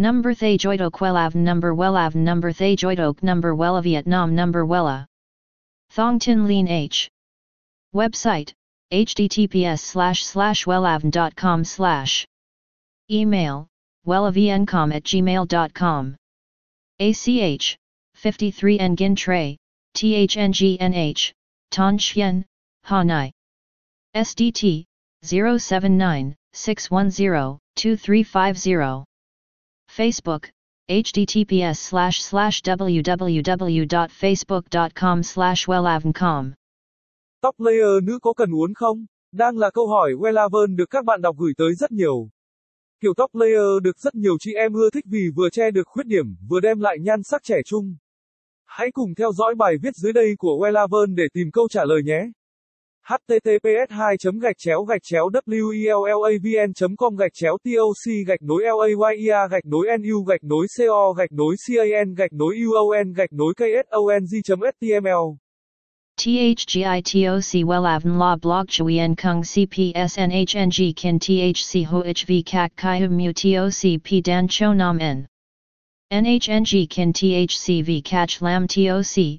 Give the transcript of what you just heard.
Number Thay Joidok Wellav Number Wellav Number Thay Joidok Number Wella Vietnam Number Wella Thong Tin Lean H Website https slash slash wellavn.com slash. Email wellavncom at gmail.com ACH 53 Nguyen Tray THNGNH Ton Chien Hanai. SDT 079 610 2350 Facebook, https slash slash www.facebook.com slash wellavncom. Top layer nữ có cần uốn không? Đang là câu hỏi Wellavern được các bạn đọc gửi tới rất nhiều. Kiểu top layer được rất nhiều chị em ưa thích vì vừa che được khuyết điểm, vừa đem lại nhan sắc trẻ trung. Hãy cùng theo dõi bài viết dưới đây của Wellavern để tìm câu trả lời nhé https 2 gạch chéo gạch chéo wellavn com gạch chéo toc gạch nối layia gạch nối nu gạch nối co gạch nối can gạch nối uon gạch nối ksong html THGITOC Wellavn La Blog Chuyen Kung CPSNHNG Kin THC HOHV Kak Kai Mu TOC P Dan Cho Nam N NHNG Kin THCV Catch Lam TOC